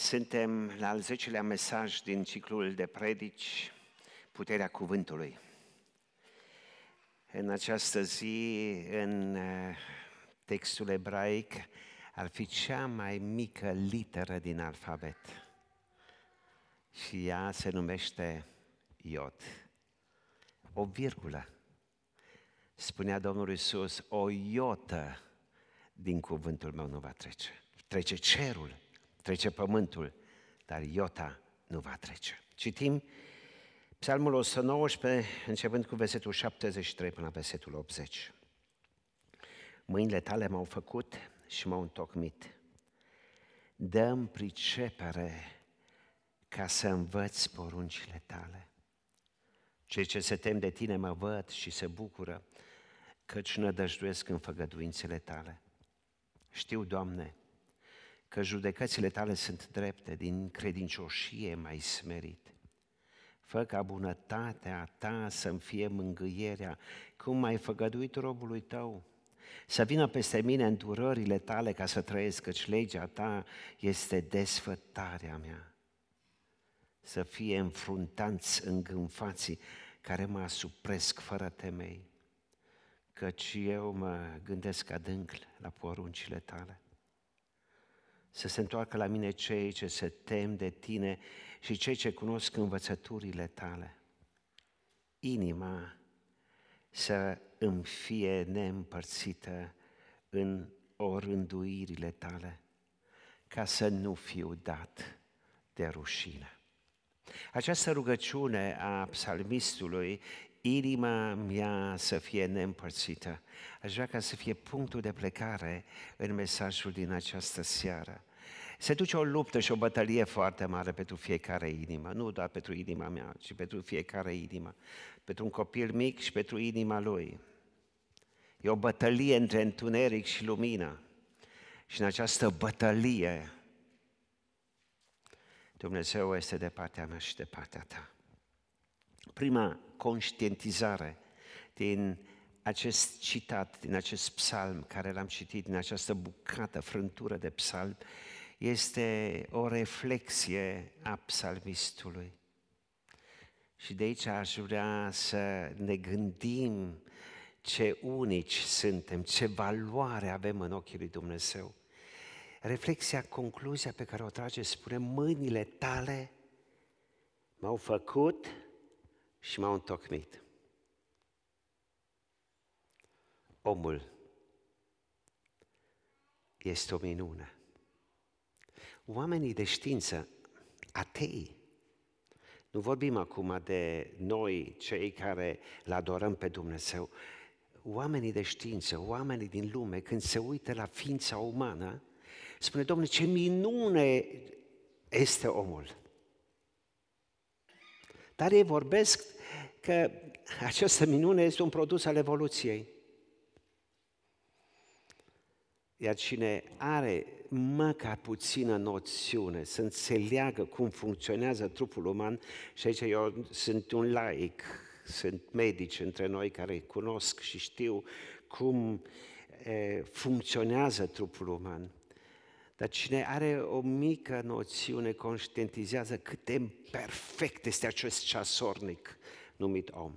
Suntem la al zecelea mesaj din ciclul de predici, Puterea Cuvântului. În această zi, în uh, textul ebraic, ar fi cea mai mică literă din alfabet. Și ea se numește Iot. O virgulă. Spunea Domnul Isus, o iotă din cuvântul meu nu va trece. Trece cerul, trece pământul, dar iota nu va trece. Citim Psalmul 119, începând cu versetul 73 până la versetul 80. Mâinile tale m-au făcut și m-au întocmit. Dăm pricepere ca să învăț poruncile tale. Cei ce se tem de tine mă văd și se bucură, căci nădăjduiesc în făgăduințele tale. Știu, Doamne, că judecățile tale sunt drepte, din credincioșie mai smerit. Fă ca bunătatea ta să-mi fie mângâierea, cum ai făgăduit robului tău. Să vină peste mine îndurările tale ca să trăiesc, căci legea ta este desfătarea mea. Să fie înfruntanți îngânfații care mă asupresc fără temei, căci eu mă gândesc adânc la poruncile tale să se întoarcă la mine cei ce se tem de tine și cei ce cunosc învățăturile tale. Inima să îmi fie neîmpărțită în orânduirile tale, ca să nu fiu dat de rușine. Această rugăciune a psalmistului, inima mea să fie neîmpărțită, aș vrea ca să fie punctul de plecare în mesajul din această seară. Se duce o luptă și o bătălie foarte mare pentru fiecare inimă, nu doar pentru inima mea, ci pentru fiecare inimă, pentru un copil mic și pentru inima lui. E o bătălie între întuneric și lumină. Și în această bătălie, Dumnezeu este de partea mea și de partea ta. Prima conștientizare din acest citat, din acest psalm care l-am citit, din această bucată, frântură de psalm, este o reflexie a psalmistului. Și de aici aș vrea să ne gândim ce unici suntem, ce valoare avem în ochii lui Dumnezeu. Reflexia, concluzia pe care o trage spune, mâinile tale m-au făcut și m-au întocmit. Omul este o minune. Oamenii de știință, atei, nu vorbim acum de noi, cei care îl adorăm pe Dumnezeu, oamenii de știință, oamenii din lume, când se uită la ființa umană, spune, Domnule, ce minune este omul. Dar ei vorbesc că această minune este un produs al evoluției. Iar cine are măcar puțină noțiune, să înțeleagă cum funcționează trupul uman, și aici eu sunt un laic, sunt medici între noi care cunosc și știu cum e, funcționează trupul uman. Dar cine are o mică noțiune conștientizează cât de perfect este acest ceasornic numit om.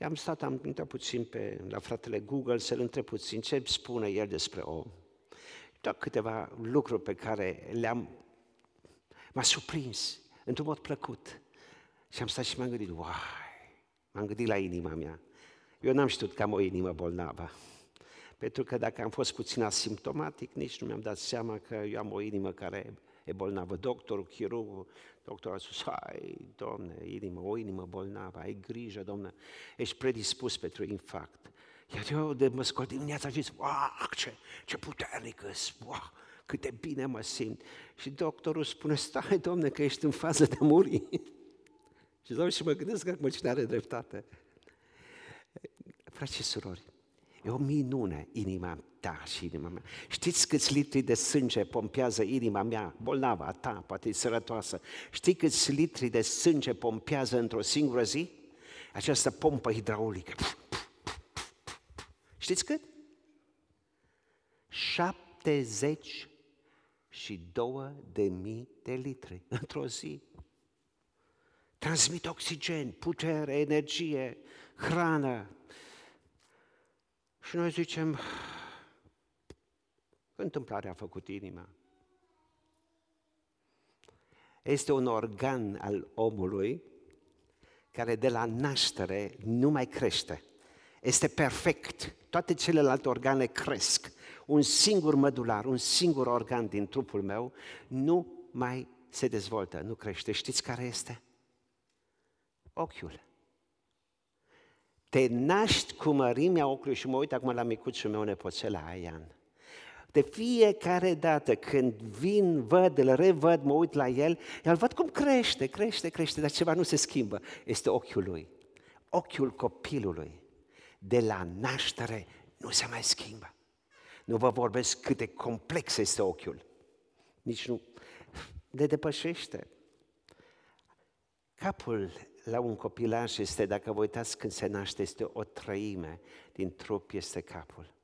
I-am stat, am intrat puțin pe, la fratele Google să-l întreb puțin ce spune el despre om. Doar câteva lucruri pe care le-am, m-a surprins într-un mod plăcut. Și am stat și m-am gândit, uai, m-am gândit la inima mea. Eu n-am știut că am o inimă bolnavă. Pentru că dacă am fost puțin asimptomatic, nici nu mi-am dat seama că eu am o inimă care e bolnavă. Doctorul, chirurgul, doctorul a spus, hai, domne, inimă, o inimă bolnavă, ai grijă, domne, ești predispus pentru infarct. Iar eu de mă scol dimineața și zis, wow, ce, ce puternic ești, wow, cât de bine mă simt. Și doctorul spune, stai, domne, că ești în fază de muri. și domnule, și mă gândesc că acum cine are dreptate. Frați și surori, e o minune inima ta și inima mea. Știți câți litri de sânge pompează inima mea, bolnava a ta, poate e sărătoasă. Știi câți litri de sânge pompează într-o singură zi? Această pompă hidraulică. Știți cât? 70 și două de mii de litri într-o zi. Transmit oxigen, putere, energie, hrană. Și noi zicem, întâmplarea a făcut inima. Este un organ al omului care de la naștere nu mai crește. Este perfect. Toate celelalte organe cresc. Un singur mădular, un singur organ din trupul meu nu mai se dezvoltă, nu crește. Știți care este? Ochiul. Te naști cu mărimea ochiului și mă uit acum la micuțul meu nepoțel, la Aian. De fiecare dată când vin, văd, îl revăd, mă uit la el, el văd cum crește, crește, crește, dar ceva nu se schimbă. Este ochiul lui, ochiul copilului. De la naștere nu se mai schimbă. Nu vă vorbesc cât de complex este ochiul. Nici nu le depășește. Capul la un copilaj este, dacă vă uitați când se naște, este o trăime din trup, este capul.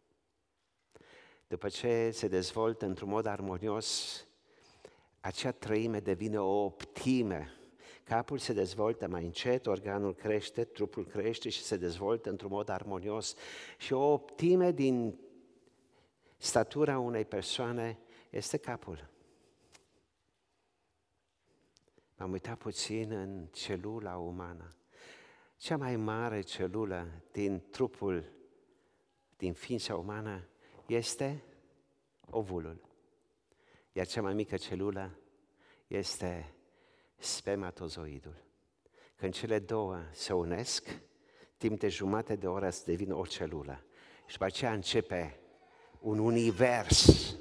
După ce se dezvoltă într-un mod armonios, acea trăime devine o optime. Capul se dezvoltă mai încet, organul crește, trupul crește și se dezvoltă într-un mod armonios. Și o optime din statura unei persoane este capul. M-am uitat puțin în celula umană. Cea mai mare celulă din trupul, din ființa umană, este ovulul. Iar cea mai mică celulă este spermatozoidul. Când cele două se unesc, timp de jumate de oră să devină o celulă. Și după aceea începe un univers,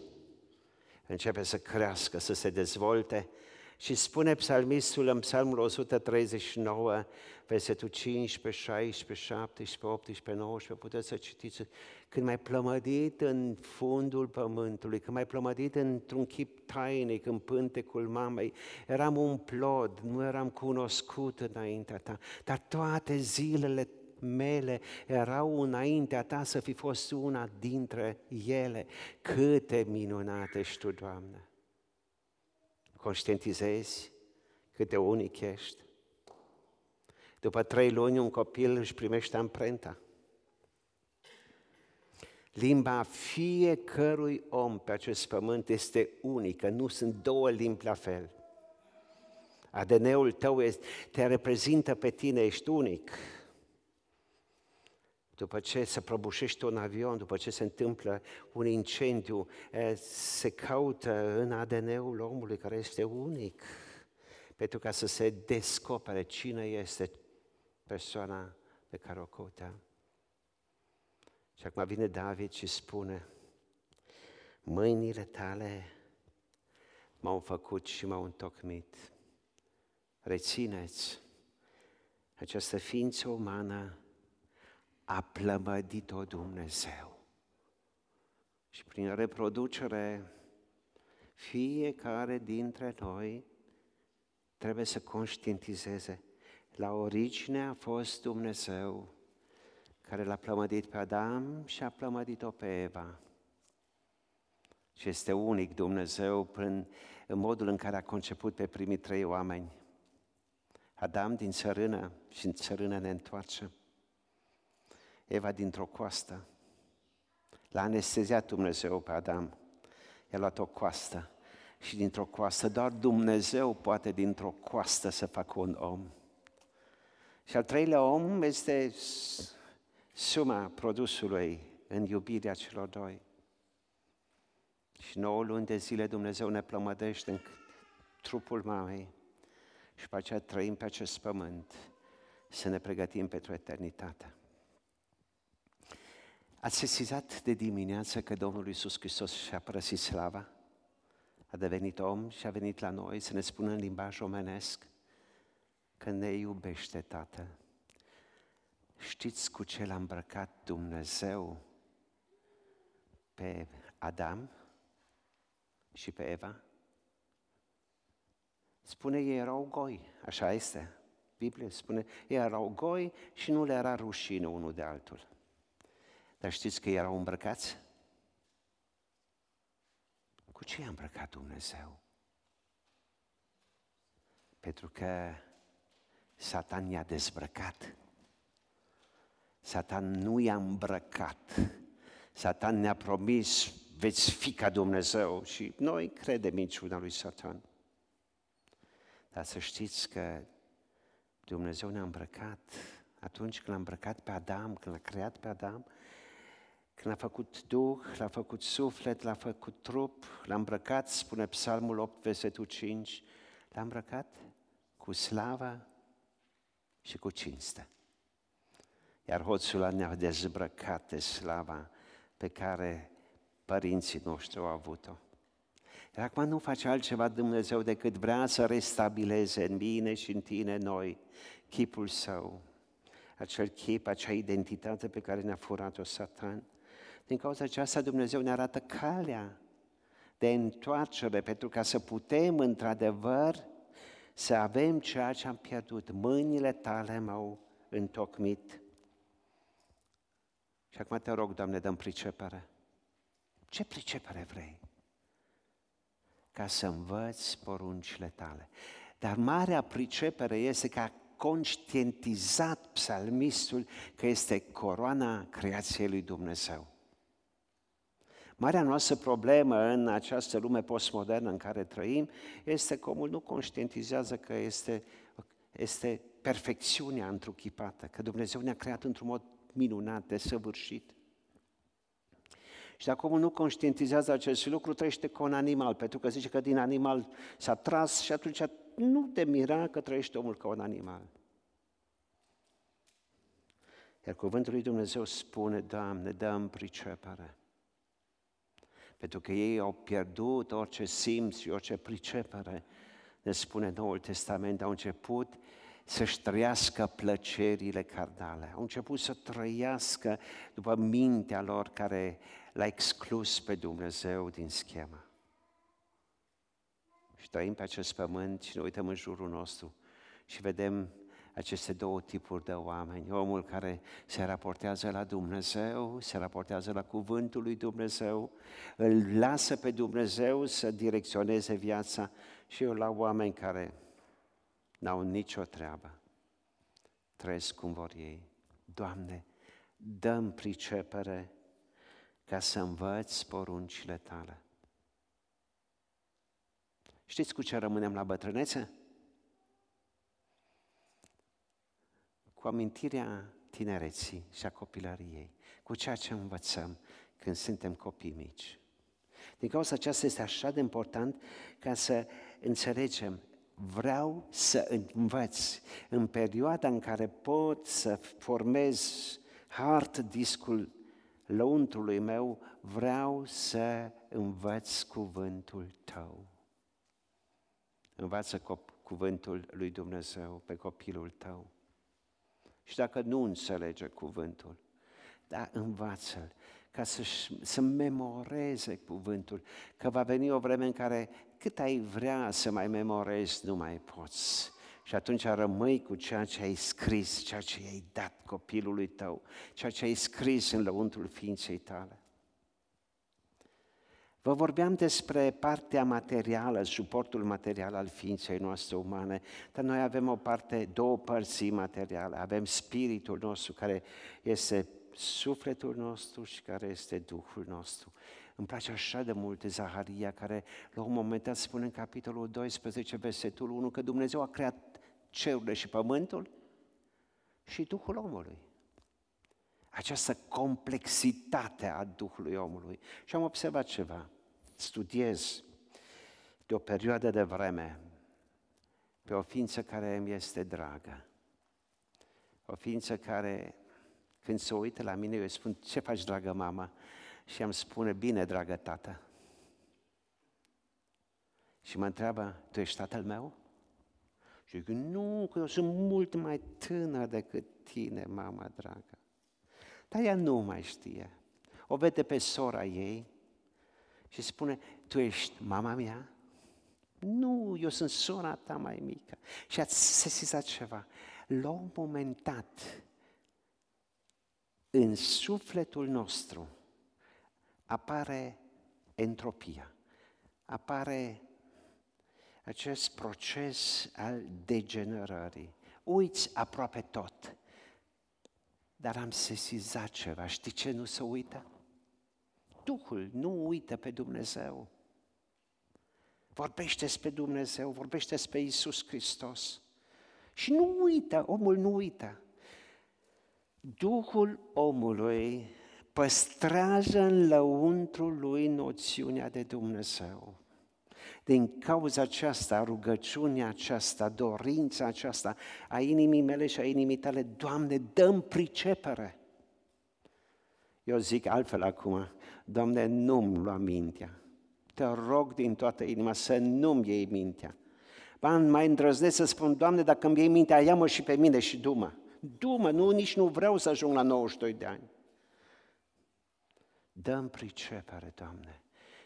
începe să crească, să se dezvolte și spune psalmistul în psalmul 139, versetul 15, 16, 17, 18, 19, puteți să citiți, când mai plămădit în fundul pământului, când mai plămădit într-un chip tainic, în pântecul mamei, eram un plod, nu eram cunoscut înaintea ta, dar toate zilele mele erau înaintea ta să fi fost una dintre ele. Câte minunate ești tu, Doamne! Conștientizezi cât de unic ești? După trei luni, un copil își primește amprenta. Limba fiecărui om pe acest pământ este unică, nu sunt două limbi la fel. ADN-ul tău este, te reprezintă pe tine, ești unic. După ce se prăbușește un avion, după ce se întâmplă un incendiu, se caută în ADN-ul omului care este unic, pentru ca să se descopere cine este persoana pe care o căutăm. Și acum vine David și spune, mâinile tale m-au făcut și m-au întocmit. Rețineți, această ființă umană a plămădit-o Dumnezeu. Și prin reproducere, fiecare dintre noi trebuie să conștientizeze la origine a fost Dumnezeu care l-a plămădit pe Adam și a plămădit-o pe Eva. Și este unic Dumnezeu prin, în modul în care a conceput pe primii trei oameni. Adam din țărână și în țărână ne întoarce. Eva dintr-o coastă. L-a anesteziat Dumnezeu pe Adam. I-a luat o coastă și dintr-o coastă, doar Dumnezeu poate dintr-o coastă să facă un om. Și al treilea om este suma produsului în iubirea celor doi. Și nouă luni de zile Dumnezeu ne plămădește în trupul mamei și pe aceea trăim pe acest pământ să ne pregătim pentru eternitate. Ați sesizat de dimineață că Domnul Iisus Hristos și-a părăsit slava? A devenit om și a venit la noi să ne spună în limbaj omenesc că ne iubește Tatăl. Știți cu ce l-a îmbrăcat Dumnezeu pe Adam și pe Eva? Spune, ei erau goi, așa este. Biblia spune, ei erau goi și nu le era rușine unul de altul. Dar știți că erau îmbrăcați? Cu ce a îmbrăcat Dumnezeu? Pentru că Satan i-a dezbrăcat. Satan nu i-a îmbrăcat. Satan ne-a promis, veți fi ca Dumnezeu și noi credem minciuna lui Satan. Dar să știți că Dumnezeu ne-a îmbrăcat atunci când l-a îmbrăcat pe Adam, când l-a creat pe Adam, când a făcut Duh, l-a făcut suflet, l-a făcut trup, l-a îmbrăcat, spune Psalmul 8, versetul 5, l-a îmbrăcat cu slavă și cu cinste. Iar hoțul ne-a dezbrăcat de slava pe care părinții noștri au avut-o. Iar acum nu face altceva Dumnezeu decât vrea să restabileze în mine și în tine noi chipul său, acel chip, acea identitate pe care ne-a furat-o Satan. Din cauza aceasta Dumnezeu ne arată calea de întoarcere pentru ca să putem într-adevăr să avem ceea ce am pierdut. Mâinile tale m-au întocmit. Și acum te rog, Doamne, dăm pricepere. Ce pricepere vrei? Ca să învăț poruncile tale. Dar marea pricepere este că a conștientizat psalmistul că este coroana creației lui Dumnezeu. Marea noastră problemă în această lume postmodernă în care trăim este că omul nu conștientizează că este, este perfecțiunea întruchipată, că Dumnezeu ne-a creat într-un mod minunat, desăvârșit. Și dacă omul nu conștientizează acest lucru, trăiește ca un animal, pentru că zice că din animal s-a tras și atunci nu te mira că trăiește omul ca un animal. Iar cuvântul lui Dumnezeu spune, Doamne, dăm pricepere. Pentru că ei au pierdut orice simț și orice pricepere. Ne spune Noul Testament, au început să-și trăiască plăcerile cardale. Au început să trăiască după mintea lor care l-a exclus pe Dumnezeu din schemă. Și trăim pe acest pământ și ne uităm în jurul nostru și vedem aceste două tipuri de oameni. Omul care se raportează la Dumnezeu, se raportează la cuvântul lui Dumnezeu, îl lasă pe Dumnezeu să direcționeze viața și eu la oameni care n-au nicio treabă. Trăiesc cum vor ei. Doamne, dăm pricepere ca să învăț poruncile tale. Știți cu ce rămânem la bătrânețe? Cu amintirea tinereții și a copilăriei, cu ceea ce învățăm când suntem copii mici. Din cauza aceasta este așa de important ca să înțelegem vreau să învăț în perioada în care pot să formez hard discul lăuntrului meu, vreau să învăț cuvântul tău. Învață cuvântul lui Dumnezeu pe copilul tău. Și dacă nu înțelege cuvântul, dar învață-l ca să, să memoreze cuvântul, că va veni o vreme în care cât ai vrea să mai memorezi, nu mai poți. Și atunci rămâi cu ceea ce ai scris, ceea ce ai dat copilului tău, ceea ce ai scris în lăuntul ființei tale. Vă vorbeam despre partea materială, suportul material al ființei noastre umane, dar noi avem o parte, două părți materiale. Avem spiritul nostru, care este sufletul nostru și care este Duhul nostru. Îmi place așa de mult Zaharia, care la un moment dat spune în capitolul 12, versetul 1, că Dumnezeu a creat cerurile și pământul și Duhul omului. Această complexitate a Duhului omului. Și am observat ceva studiez de o perioadă de vreme pe o ființă care îmi este dragă. O ființă care, când se uită la mine, eu îi spun, ce faci, dragă mama? Și îmi spune, bine, dragă tată. Și mă întreabă, tu ești tatăl meu? Și zic, nu, că eu sunt mult mai tânăr decât tine, mama dragă. Dar ea nu mai știe. O vede pe sora ei, și spune, tu ești mama mea? Nu, eu sunt sora ta mai mică. Și ați sesizat ceva. La un moment dat, în sufletul nostru apare entropia. apare acest proces al degenerării. Uiți aproape tot. Dar am sesizat ceva. Știi ce nu se uită? Duhul nu uită pe Dumnezeu. Vorbește despre Dumnezeu, vorbește despre Isus Hristos. Și nu uită, omul nu uită. Duhul omului păstrează în lăuntrul lui noțiunea de Dumnezeu. Din cauza aceasta, rugăciunea aceasta, dorința aceasta a inimii mele și a inimii tale, Doamne, dăm pricepere. Eu zic altfel acum, Doamne, nu-mi lua mintea. Te rog din toată inima să nu-mi iei mintea. Ba, mai îndrăznesc să spun, Doamne, dacă îmi iei mintea, ia-mă și pe mine și dumă. Dumă, nu, nici nu vreau să ajung la 92 de ani. Dăm pricepere, Doamne,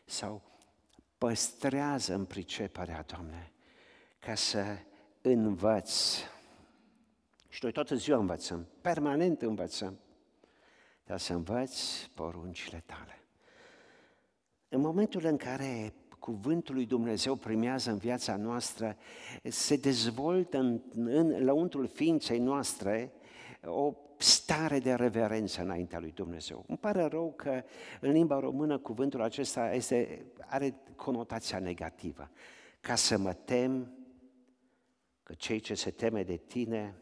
sau păstrează în priceperea, Doamne, ca să învăț. Și noi toată ziua învățăm, permanent învățăm, dar să învăț poruncile tale. În momentul în care cuvântul lui Dumnezeu primează în viața noastră, se dezvoltă în, în lăuntul ființei noastre o stare de reverență înaintea lui Dumnezeu. Îmi pare rău că în limba română cuvântul acesta este, are conotația negativă. Ca să mă tem că cei ce se teme de tine,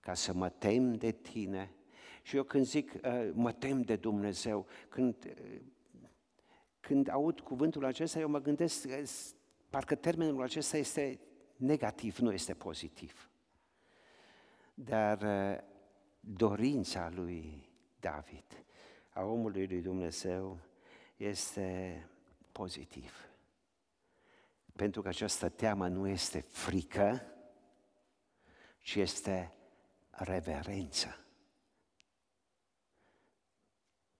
ca să mă tem de tine. Și eu când zic uh, mă tem de Dumnezeu, când, uh, când aud cuvântul acesta, eu mă gândesc, uh, parcă termenul acesta este negativ, nu este pozitiv. Dar dorința lui David, a omului lui Dumnezeu, este pozitiv. Pentru că această teamă nu este frică, ci este reverență.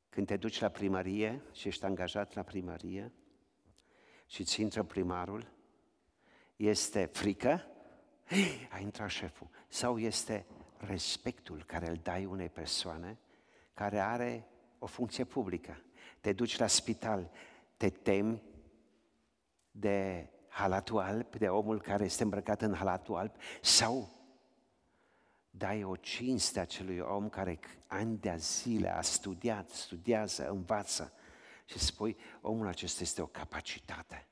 Când te duci la primărie și ești angajat la primărie și ți intră primarul, este frică, a intrat șeful, sau este respectul care îl dai unei persoane care are o funcție publică. Te duci la spital, te temi de halatul alb, de omul care este îmbrăcat în halatul alb, sau dai o cinste acelui om care ani de zile a studiat, studiază, învață și spui, omul acesta este o capacitate.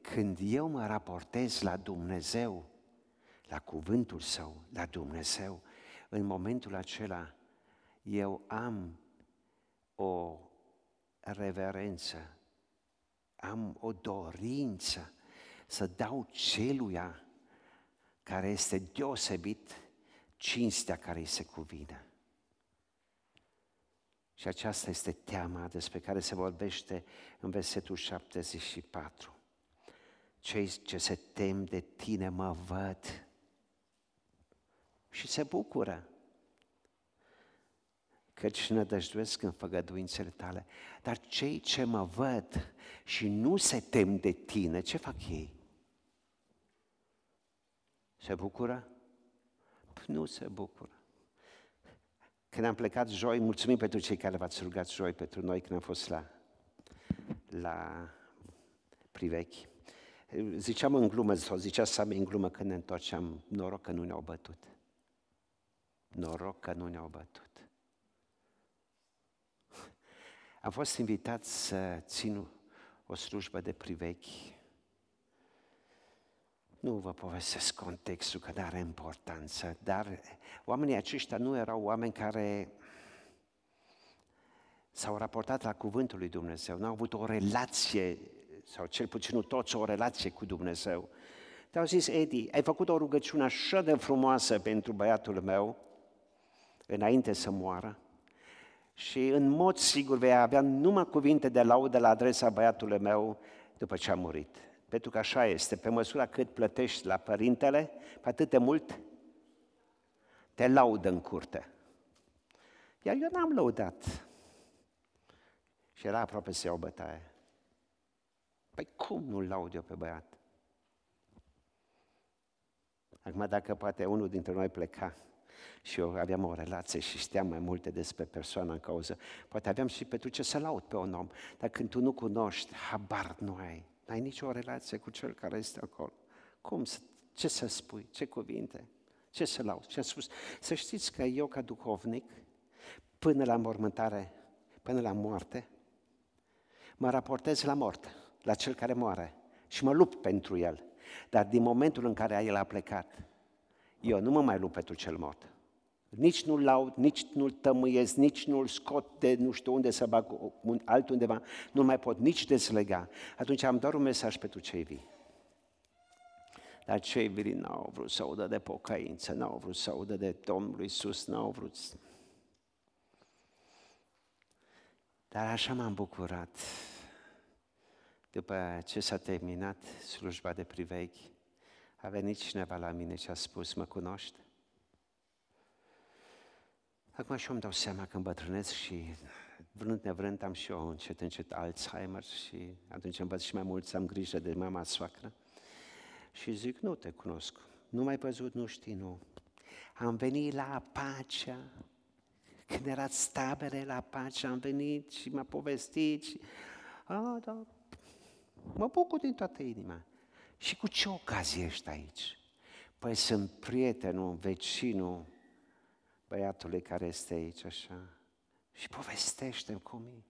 Când eu mă raportez la Dumnezeu, la cuvântul Său, la Dumnezeu, în momentul acela eu am o reverență, am o dorință să dau celuia care este deosebit cinstea care îi se cuvine. Și aceasta este teama despre care se vorbește în versetul 74. Cei ce se tem de tine mă văd și se bucură. Căci nădăjduiesc în făgăduințele tale. Dar cei ce mă văd și nu se tem de tine, ce fac ei? Se bucură? Nu se bucură. Când am plecat joi, mulțumim pentru cei care v-ați rugat joi pentru noi când am fost la, la Privechi. Ziceam în glumă, sau zicea Sami în glumă când ne întorceam, noroc că nu ne-au bătut. Noroc că nu ne-au bătut. Am fost invitat să țin o slujbă de privechi. Nu vă povestesc contextul, că nu are importanță, dar oamenii aceștia nu erau oameni care s-au raportat la cuvântul lui Dumnezeu, nu au avut o relație, sau cel puțin nu toți, o relație cu Dumnezeu. Te-au zis, Edi, ai făcut o rugăciune așa de frumoasă pentru băiatul meu, înainte să moară și în mod sigur vei avea numai cuvinte de laudă la adresa băiatului meu după ce a murit. Pentru că așa este, pe măsura cât plătești la părintele, pe atât de mult te laudă în curte. Iar eu n-am lăudat. Și era aproape să iau bătaie. Păi cum nu laud eu pe băiat? Acum dacă poate unul dintre noi pleca și eu aveam o relație și știam mai multe despre persoana în cauză. Poate aveam și pentru ce să laud pe un om, dar când tu nu cunoști, habar nu ai, nu ai nicio relație cu cel care este acolo. Cum, să, ce să spui, ce cuvinte, ce să laud, ce spus. Să știți că eu ca duhovnic, până la mormântare, până la moarte, mă raportez la mort, la cel care moare și mă lupt pentru el. Dar din momentul în care el a plecat, eu nu mă mai lupt pentru cel mort. Nici nu-l laud, nici nu-l tămâiesc, nici nu-l scot de nu știu unde să bag altundeva, nu mai pot nici dezlega. Atunci am doar un mesaj pentru cei vii. Dar cei vii n-au vrut să audă de pocăință, n-au vrut să audă de Domnul Iisus, n-au vrut Dar așa m-am bucurat. După ce s-a terminat slujba de privechi, a venit cineva la mine și a spus, mă cunoști? Acum și eu îmi dau seama că îmbătrânesc și vrând nevrând am și eu încet încet Alzheimer și atunci îmi văd și mai mult să am grijă de mama soacră. Și zic, nu te cunosc, nu mai văzut, nu știi, nu. Am venit la Pacea, când erați tabere la Pacea, am venit și m-a povestit și... A, da, mă bucur din toată inima. Și cu ce ocazie ești aici? Păi sunt prietenul, vecinul băiatului care este aici așa și povestește cum e.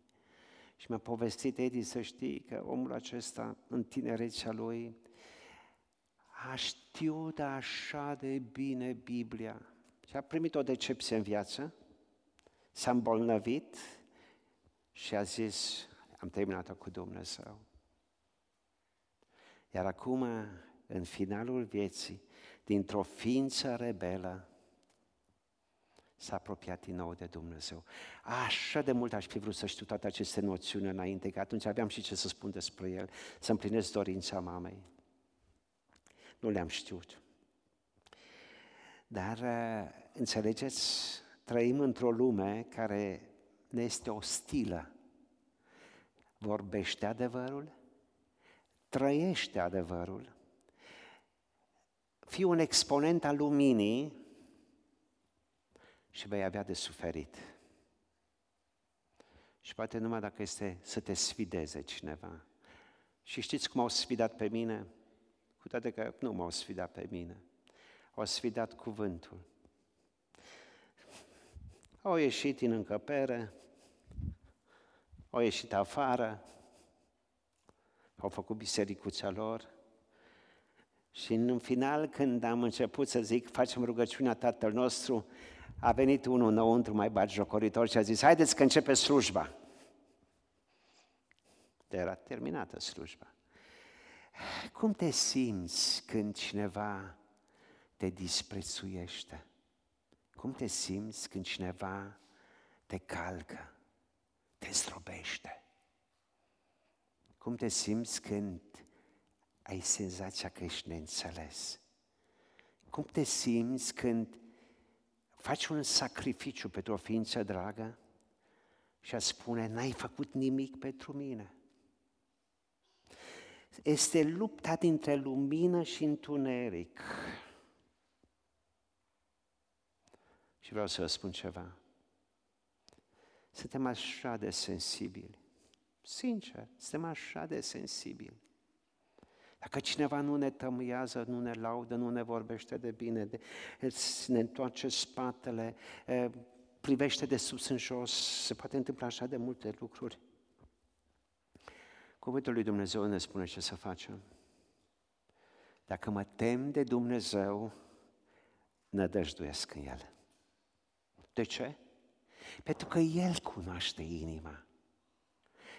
Și mi-a povestit Edi să știi că omul acesta, în tinerețea lui, a știut așa de bine Biblia și a primit o decepție în viață, s-a îmbolnăvit și a zis, am terminat-o cu Dumnezeu. Iar acum, în finalul vieții, dintr-o ființă rebelă, s-a apropiat din nou de Dumnezeu. Așa de mult aș fi vrut să știu toate aceste noțiuni înainte, că atunci aveam și ce să spun despre el, să împlinesc dorința mamei. Nu le-am știut. Dar, uh, înțelegeți, trăim într-o lume care ne este ostilă. Vorbește adevărul, trăiește adevărul, fii un exponent al luminii și vei avea de suferit. Și poate numai dacă este să te sfideze cineva. Și știți cum au sfidat pe mine? Cu toate că nu m-au sfidat pe mine. Au sfidat cuvântul. Au ieșit din încăpere, au ieșit afară, au făcut bisericuța lor și în final, când am început să zic, facem rugăciunea Tatăl nostru, a venit unul înăuntru mai jocoritor și a zis, haideți că începe slujba. Era terminată slujba. Cum te simți când cineva te disprețuiește? Cum te simți când cineva te calcă, te zdrobește? Cum te simți când ai senzația că ești neînțeles? Cum te simți când faci un sacrificiu pentru o ființă dragă și a spune, n-ai făcut nimic pentru mine. Este lupta dintre lumină și întuneric. Și vreau să vă spun ceva. Suntem așa de sensibili. Sincer, suntem așa de sensibili. Dacă cineva nu ne tămâiază, nu ne laudă, nu ne vorbește de bine, de, ne întoarce spatele, privește de sus în jos, se poate întâmpla așa de multe lucruri. Cuvântul lui Dumnezeu ne spune ce să facem. Dacă mă tem de Dumnezeu, nădăjduiesc în El. De ce? Pentru că El cunoaște inima.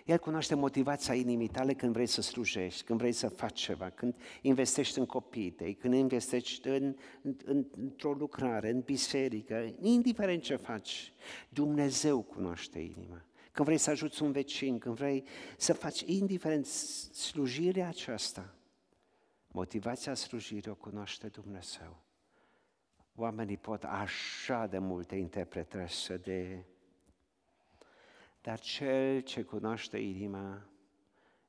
El cunoaște motivația inimii tale când vrei să slujești, când vrei să faci ceva, când investești în copiii tăi, când investești în, în, într-o lucrare, în biserică, indiferent ce faci, Dumnezeu cunoaște inima. Când vrei să ajuți un vecin, când vrei să faci, indiferent slujirea aceasta, motivația slujirii o cunoaște Dumnezeu. Oamenii pot așa de multe interpretări să de dar cel ce cunoaște inima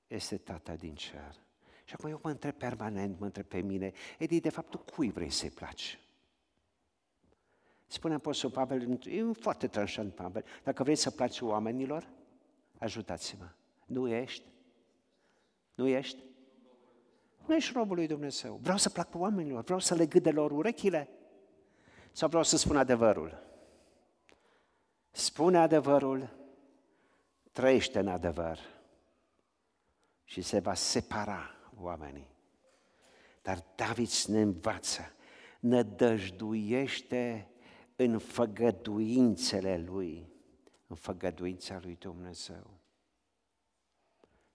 este Tatăl din cer. Și acum eu mă întreb permanent, mă întreb pe mine, Edi, de fapt, tu cui vrei să-i placi? Spune Apostol Pavel, e foarte tranșant Pavel, dacă vrei să placi oamenilor, ajutați-mă. Nu ești? Nu ești? Nu ești robul lui Dumnezeu. Vreau să plac oamenilor, vreau să le gâde lor urechile sau vreau să spun adevărul. Spune adevărul, trăiește în adevăr și se va separa oamenii. Dar David ne învață, nădăjduiește în făgăduințele lui, în făgăduința lui Dumnezeu.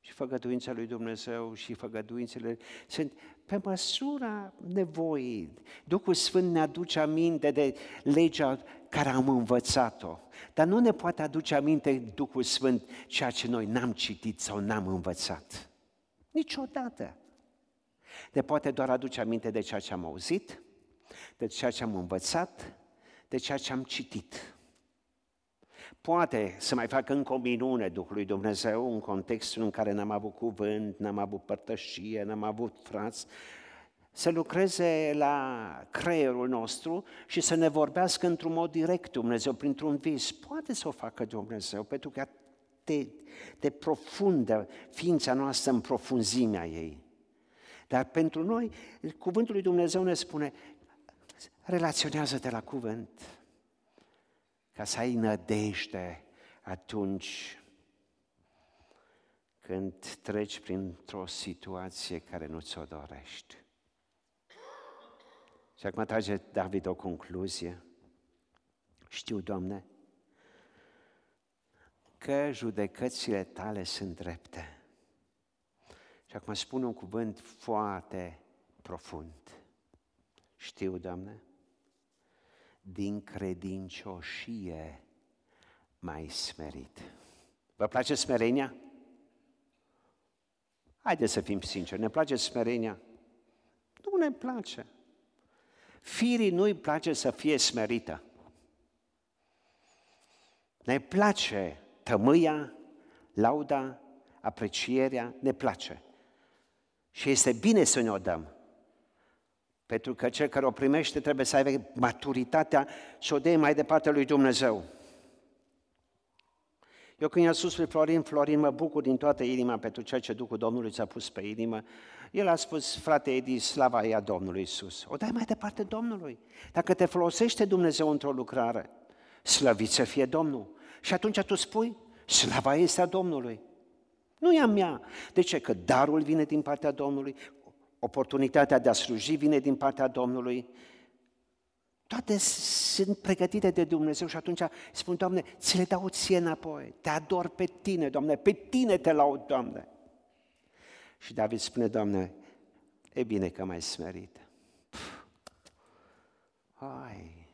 Și făgăduința lui Dumnezeu și făgăduințele sunt pe măsura nevoii. Duhul Sfânt ne aduce aminte de legea care am învățat-o, dar nu ne poate aduce aminte Duhul Sfânt ceea ce noi n-am citit sau n-am învățat. Niciodată. Ne poate doar aduce aminte de ceea ce am auzit, de ceea ce am învățat, de ceea ce am citit. Poate să mai facă încă o minune Duhului Dumnezeu în contextul în care n-am avut cuvânt, n-am avut părtășie, n-am avut frați, să lucreze la creierul nostru și să ne vorbească într-un mod direct Dumnezeu, printr-un vis. Poate să o facă Dumnezeu, pentru că de, de profundă ființa noastră în profunzimea ei. Dar pentru noi, cuvântul lui Dumnezeu ne spune, relaționează-te la cuvânt, ca să ai nădejde atunci când treci printr-o situație care nu ți-o dorești. Și acum trage David o concluzie. Știu, Doamne, că judecățile tale sunt drepte. Și acum spun un cuvânt foarte profund. Știu, Doamne, din credincioșie mai smerit. Vă place smerenia? Haideți să fim sinceri, ne place smerenia? Nu ne place. Firii nu-i place să fie smerită. Ne place tămâia, lauda, aprecierea, ne place. Și este bine să ne o dăm. Pentru că cel care o primește trebuie să aibă maturitatea și o dea mai departe lui Dumnezeu. Eu când i-am spus lui Florin, Florin, mă bucur din toată inima pentru ceea ce Duhul Domnului ți-a pus pe inimă. El a spus, frate Edi, slava ea Domnului Isus. O dai mai departe Domnului. Dacă te folosește Dumnezeu într-o lucrare, slăvit să fie Domnul. Și atunci tu spui, slava este a Domnului. Nu e a mea. De ce? Că darul vine din partea Domnului, oportunitatea de a sluji vine din partea Domnului, toate sunt pregătite de Dumnezeu și atunci spun, Doamne, ți le dau ție înapoi, te ador pe tine, Doamne, pe tine te laud, Doamne. Și David spune, Doamne, e bine că m-ai smerit. Ai,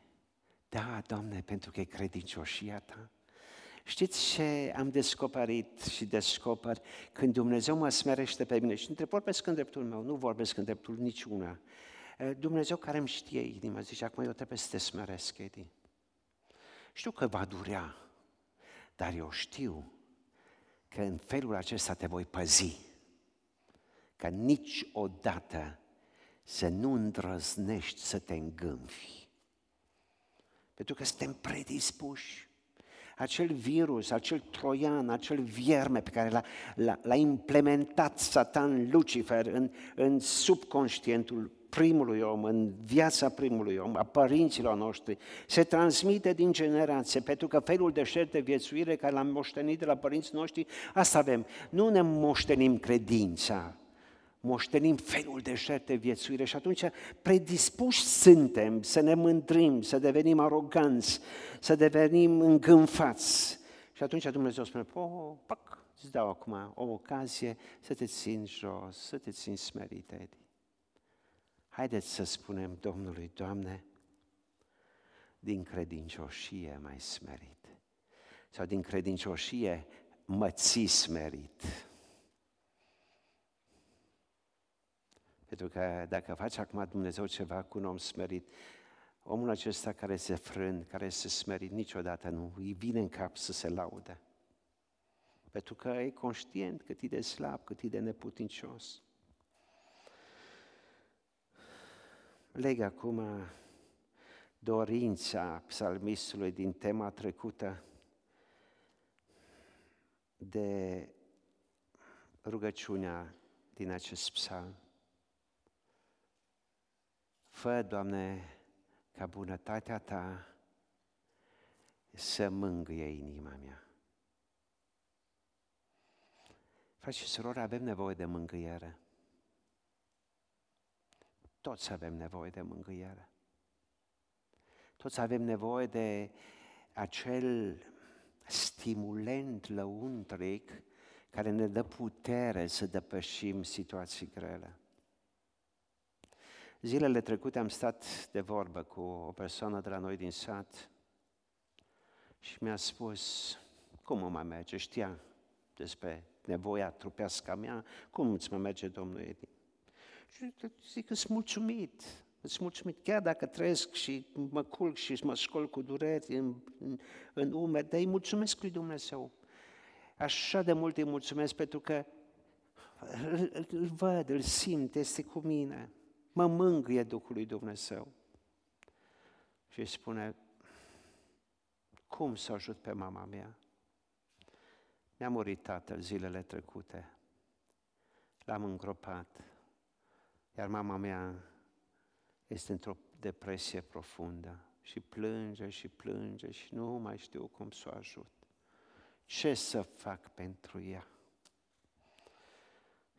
da, Doamne, pentru că e credincioșia Ta. Știți ce am descoperit și descoper când Dumnezeu mă smerește pe mine? Și între vorbesc în dreptul meu, nu vorbesc în dreptul niciuna. Eh, Dumnezeu care îmi știe inima, zice, acum eu trebuie să te smeresc, Edi. Știu că va durea, dar eu știu că în felul acesta te voi păzi. Că niciodată să nu îndrăznești să te îngânfi. Pentru că suntem predispuși acel virus, acel troian, acel vierme pe care l-a, l-a, l-a implementat Satan Lucifer în, în subconștientul primului om, în viața primului om, a părinților noștri, se transmite din generație, pentru că felul de șer de viețuire care l-am moștenit de la părinții noștri, asta avem. Nu ne moștenim credința, moștenim felul de șerte viețuire și atunci predispuși suntem să ne mândrim, să devenim aroganți, să devenim îngânfați. Și atunci Dumnezeu spune, oh, pac, îți dau acum o ocazie să te țin jos, să te țin smerit, Edi. Haideți să spunem Domnului, Doamne, din credincioșie mai smerit. Sau din credincioșie mă ții smerit. Pentru că dacă face acum Dumnezeu ceva cu un om smerit, omul acesta care se frân, care se smerit, niciodată nu îi vine în cap să se laude. Pentru că e conștient cât e de slab, cât e de neputincios. Leg acum dorința psalmistului din tema trecută de rugăciunea din acest psalm. Fă, Doamne, ca bunătatea Ta să mângâie inima mea. Frați și surori, avem nevoie de mângâiere. Toți avem nevoie de mângâiere. Toți avem nevoie de acel stimulent lăuntric care ne dă putere să depășim situații grele. Zilele trecute am stat de vorbă cu o persoană de la noi din sat și mi-a spus cum mă mai merge, știa despre nevoia trupească a mea, cum îți mai merge Domnul Edi? Și zic, sunt mulțumit, Îți mulțumit, chiar dacă trăiesc și mă culc și mă scol cu dureri în, în, în umeri, dar îi mulțumesc lui Dumnezeu. Așa de mult îi mulțumesc pentru că îl văd, îl simt, este cu mine. Mă mângâie Duhul lui Dumnezeu. Și îi spune, cum să ajut pe mama mea? Mi-a murit tatăl zilele trecute. L-am îngropat. Iar mama mea este într-o depresie profundă și plânge și plânge și nu mai știu cum să o ajut. Ce să fac pentru ea?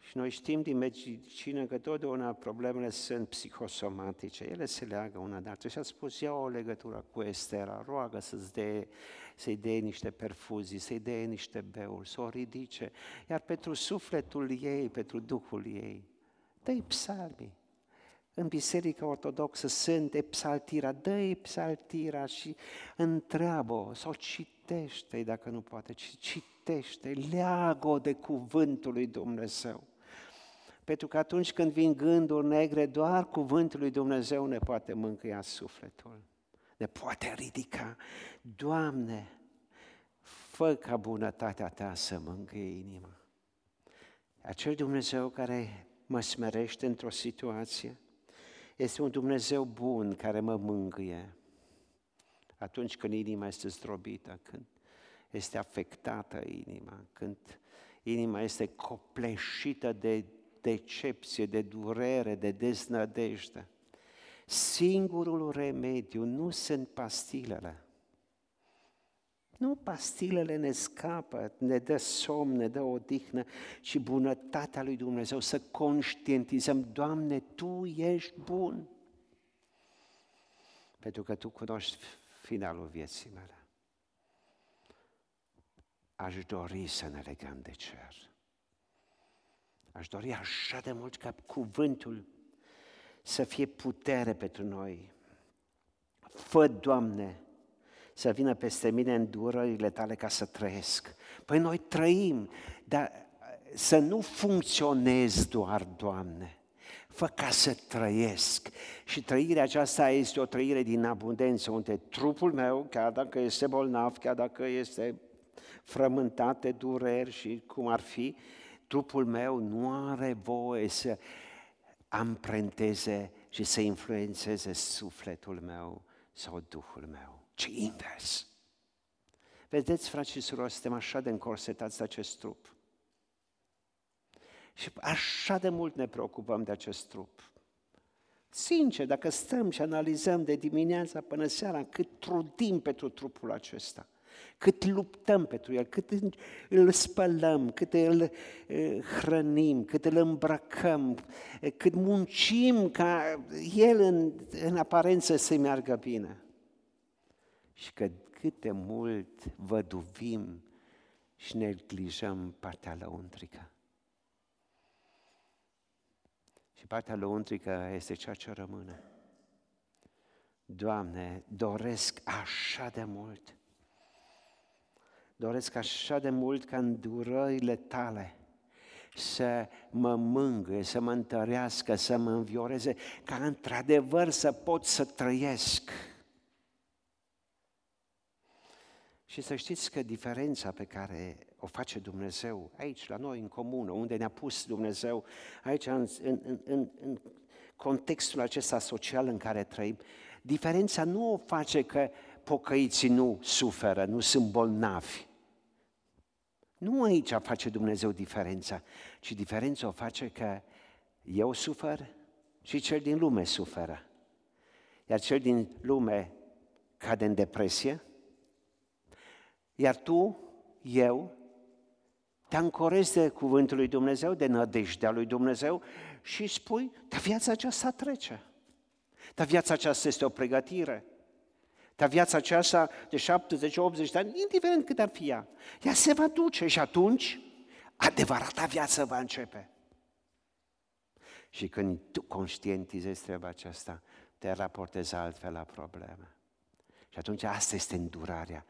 Și noi știm din medicină că totdeauna problemele sunt psihosomatice, ele se leagă una de alta. Și a spus, ia o legătură cu Estera, roagă să-ți dea, să-i dea niște perfuzii, să-i dea niște beuri, să o ridice. Iar pentru sufletul ei, pentru Duhul ei, dă-i psalmii, în Biserica Ortodoxă sunt psaltira, dă psaltira și întreabă sau citește dacă nu poate, ci citește, leagă de cuvântul lui Dumnezeu. Pentru că atunci când vin gânduri negre, doar cuvântul lui Dumnezeu ne poate mâncăia sufletul, ne poate ridica. Doamne, fă ca bunătatea Ta să mângâie inima. Acel Dumnezeu care mă smerește într-o situație, este un Dumnezeu bun care mă mângâie atunci când inima este zdrobită, când este afectată inima, când inima este copleșită de decepție, de durere, de deznădejde. Singurul remediu nu sunt pastilele, nu pastilele ne scapă, ne dă somn, ne dă odihnă, ci bunătatea lui Dumnezeu, să conștientizăm, Doamne, Tu ești bun. Pentru că Tu cunoști finalul vieții mele. Aș dori să ne legăm de cer. Aș dori așa de mult ca cuvântul să fie putere pentru noi. Fă, Doamne, să vină peste mine îndurările tale ca să trăiesc. Păi noi trăim, dar să nu funcționez doar, Doamne, fă ca să trăiesc. Și trăirea aceasta este o trăire din abundență, unde trupul meu, chiar dacă este bolnav, chiar dacă este frământat de dureri și cum ar fi, trupul meu nu are voie să amprenteze și să influențeze sufletul meu sau Duhul meu ci invers. Vedeți, frați și surori, suntem așa de încorsetați de acest trup. Și așa de mult ne preocupăm de acest trup. Sincer, dacă stăm și analizăm de dimineața până seara cât trudim pentru trupul acesta, cât luptăm pentru el, cât îl spălăm, cât îl hrănim, cât îl îmbrăcăm, cât muncim ca el în, în aparență să meargă bine și că cât de mult văduvim și neglijăm partea lăuntrică. Și partea lăuntrică este ceea ce rămâne. Doamne, doresc așa de mult, doresc așa de mult ca îndurările tale să mă mângâie, să mă întărească, să mă învioreze, ca într-adevăr să pot să trăiesc. Și să știți că diferența pe care o face Dumnezeu aici, la noi, în comună, unde ne-a pus Dumnezeu, aici, în, în, în, în contextul acesta social în care trăim, Diferența nu o face că pocăiții nu suferă, nu sunt bolnavi. Nu aici face Dumnezeu diferența, ci diferența o face că eu sufer și cel din lume suferă. Iar cel din lume cade în depresie, iar tu, eu, te ancorezi de cuvântul lui Dumnezeu, de nădejdea lui Dumnezeu și spui, dar viața aceasta trece. Dar viața aceasta este o pregătire. Dar viața aceasta de 70-80 de ani, indiferent cât ar fi ea, ea se va duce și atunci adevărata viață va începe. Și când tu conștientizezi treaba aceasta, te raportezi altfel la probleme. Și atunci asta este îndurarea.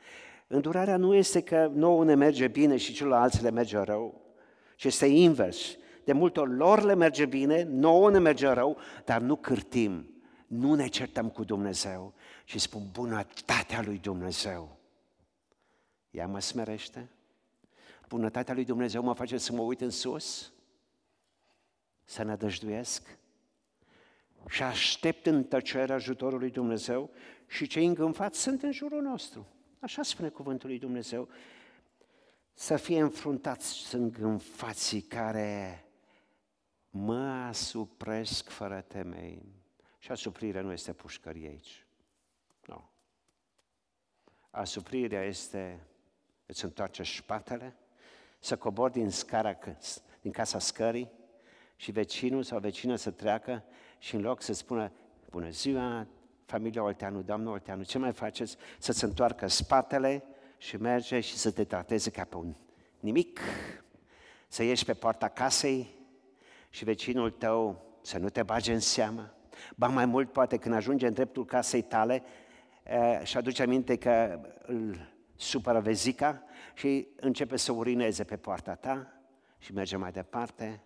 Îndurarea nu este că nouă ne merge bine și celorlalți le merge rău, ci este invers. De multe ori lor le merge bine, nouă ne merge rău, dar nu cârtim, nu ne certăm cu Dumnezeu și spun bunătatea lui Dumnezeu. Ea mă smerește? Bunătatea lui Dumnezeu mă face să mă uit în sus? Să nădăjduiesc? Și aștept în tăcere ajutorul lui Dumnezeu și cei îngânfați sunt în jurul nostru. Așa spune cuvântul lui Dumnezeu. Să fie înfruntați îngânfații care mă asupresc fără temei. Și asuprirea nu este pușcărie aici. Nu. Asuprirea este îți întoarce spatele, să cobori din, scara, din casa scării și vecinul sau vecina să treacă și în loc să spună bună ziua, familia Olteanu, doamnă Olteanu, ce mai faceți? Să-ți întoarcă spatele și merge și să te trateze ca pe un nimic, să ieși pe poarta casei și vecinul tău să nu te bage în seamă. Ba mai mult, poate când ajunge în dreptul casei tale și aduce aminte că îl supără vezica și începe să urineze pe poarta ta și merge mai departe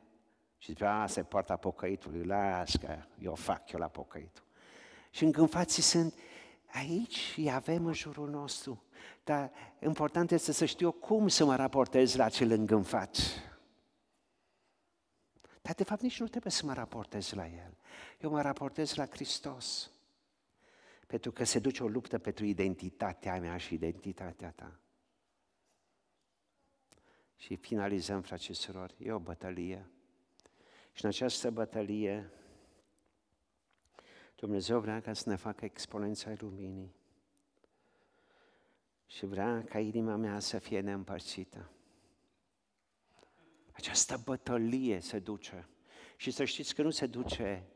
și zice, asta e poarta pocăitului, las că eu fac eu la pocăitul. Și îngânfații sunt aici, îi avem în jurul nostru. Dar important este să știu cum să mă raportez la cel îngânfat. Dar de fapt nici nu trebuie să mă raportez la el. Eu mă raportez la Hristos. Pentru că se duce o luptă pentru identitatea mea și identitatea ta. Și finalizăm, frați și surori, e o bătălie. Și în această bătălie Dumnezeu vrea ca să ne facă exponența luminii. Și vrea ca inima mea să fie neîmpărțită. Această bătălie se duce. Și să știți că nu se duce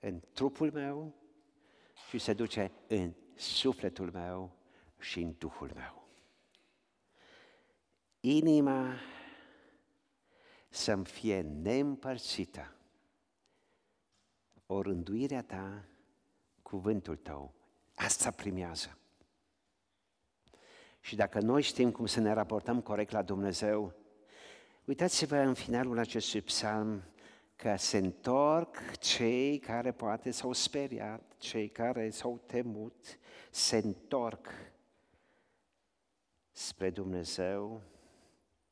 în trupul meu, ci se duce în sufletul meu și în Duhul meu. Inima să-mi fie neîmpărțită. O rânduirea ta cuvântul tău. Asta primează. Și dacă noi știm cum să ne raportăm corect la Dumnezeu, uitați-vă în finalul acestui psalm că se întorc cei care poate s-au speriat, cei care s-au temut, se întorc spre Dumnezeu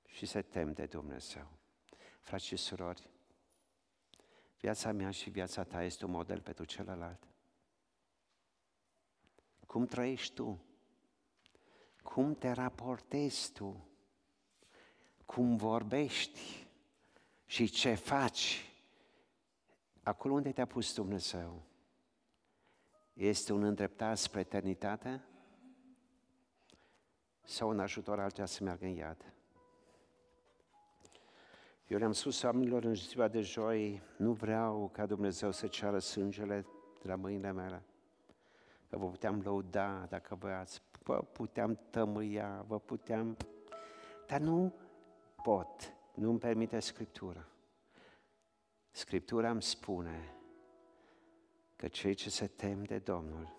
și se tem de Dumnezeu. Frați și surori, viața mea și viața ta este un model pentru celălalt. Cum trăiești tu? Cum te raportezi tu? Cum vorbești? Și ce faci? Acolo unde te-a pus Dumnezeu? Este un îndreptat spre eternitate? Sau un ajutor altea să meargă în iad? Eu le-am spus oamenilor în ziua de joi, nu vreau ca Dumnezeu să ceară sângele de la mâinile mele că vă puteam lăuda dacă voiați, vă puteam tămâia, vă puteam... Dar nu pot, nu îmi permite Scriptura. Scriptura îmi spune că cei ce se tem de Domnul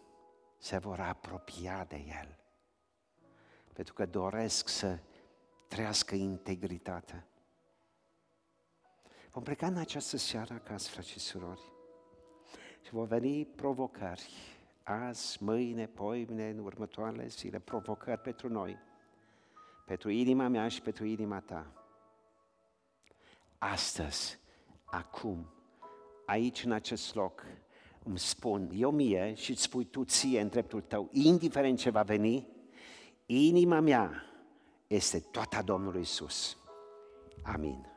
se vor apropia de El. Pentru că doresc să trăiască integritate. Vom pleca în această seară acasă, frați și surori, și vor veni provocări azi, mâine, poimine, în următoarele zile, provocări pentru noi, pentru inima mea și pentru inima ta. Astăzi, acum, aici, în acest loc, îmi spun eu mie și îți spui tu ție în dreptul tău, indiferent ce va veni, inima mea este toată a Domnului Isus. Amin.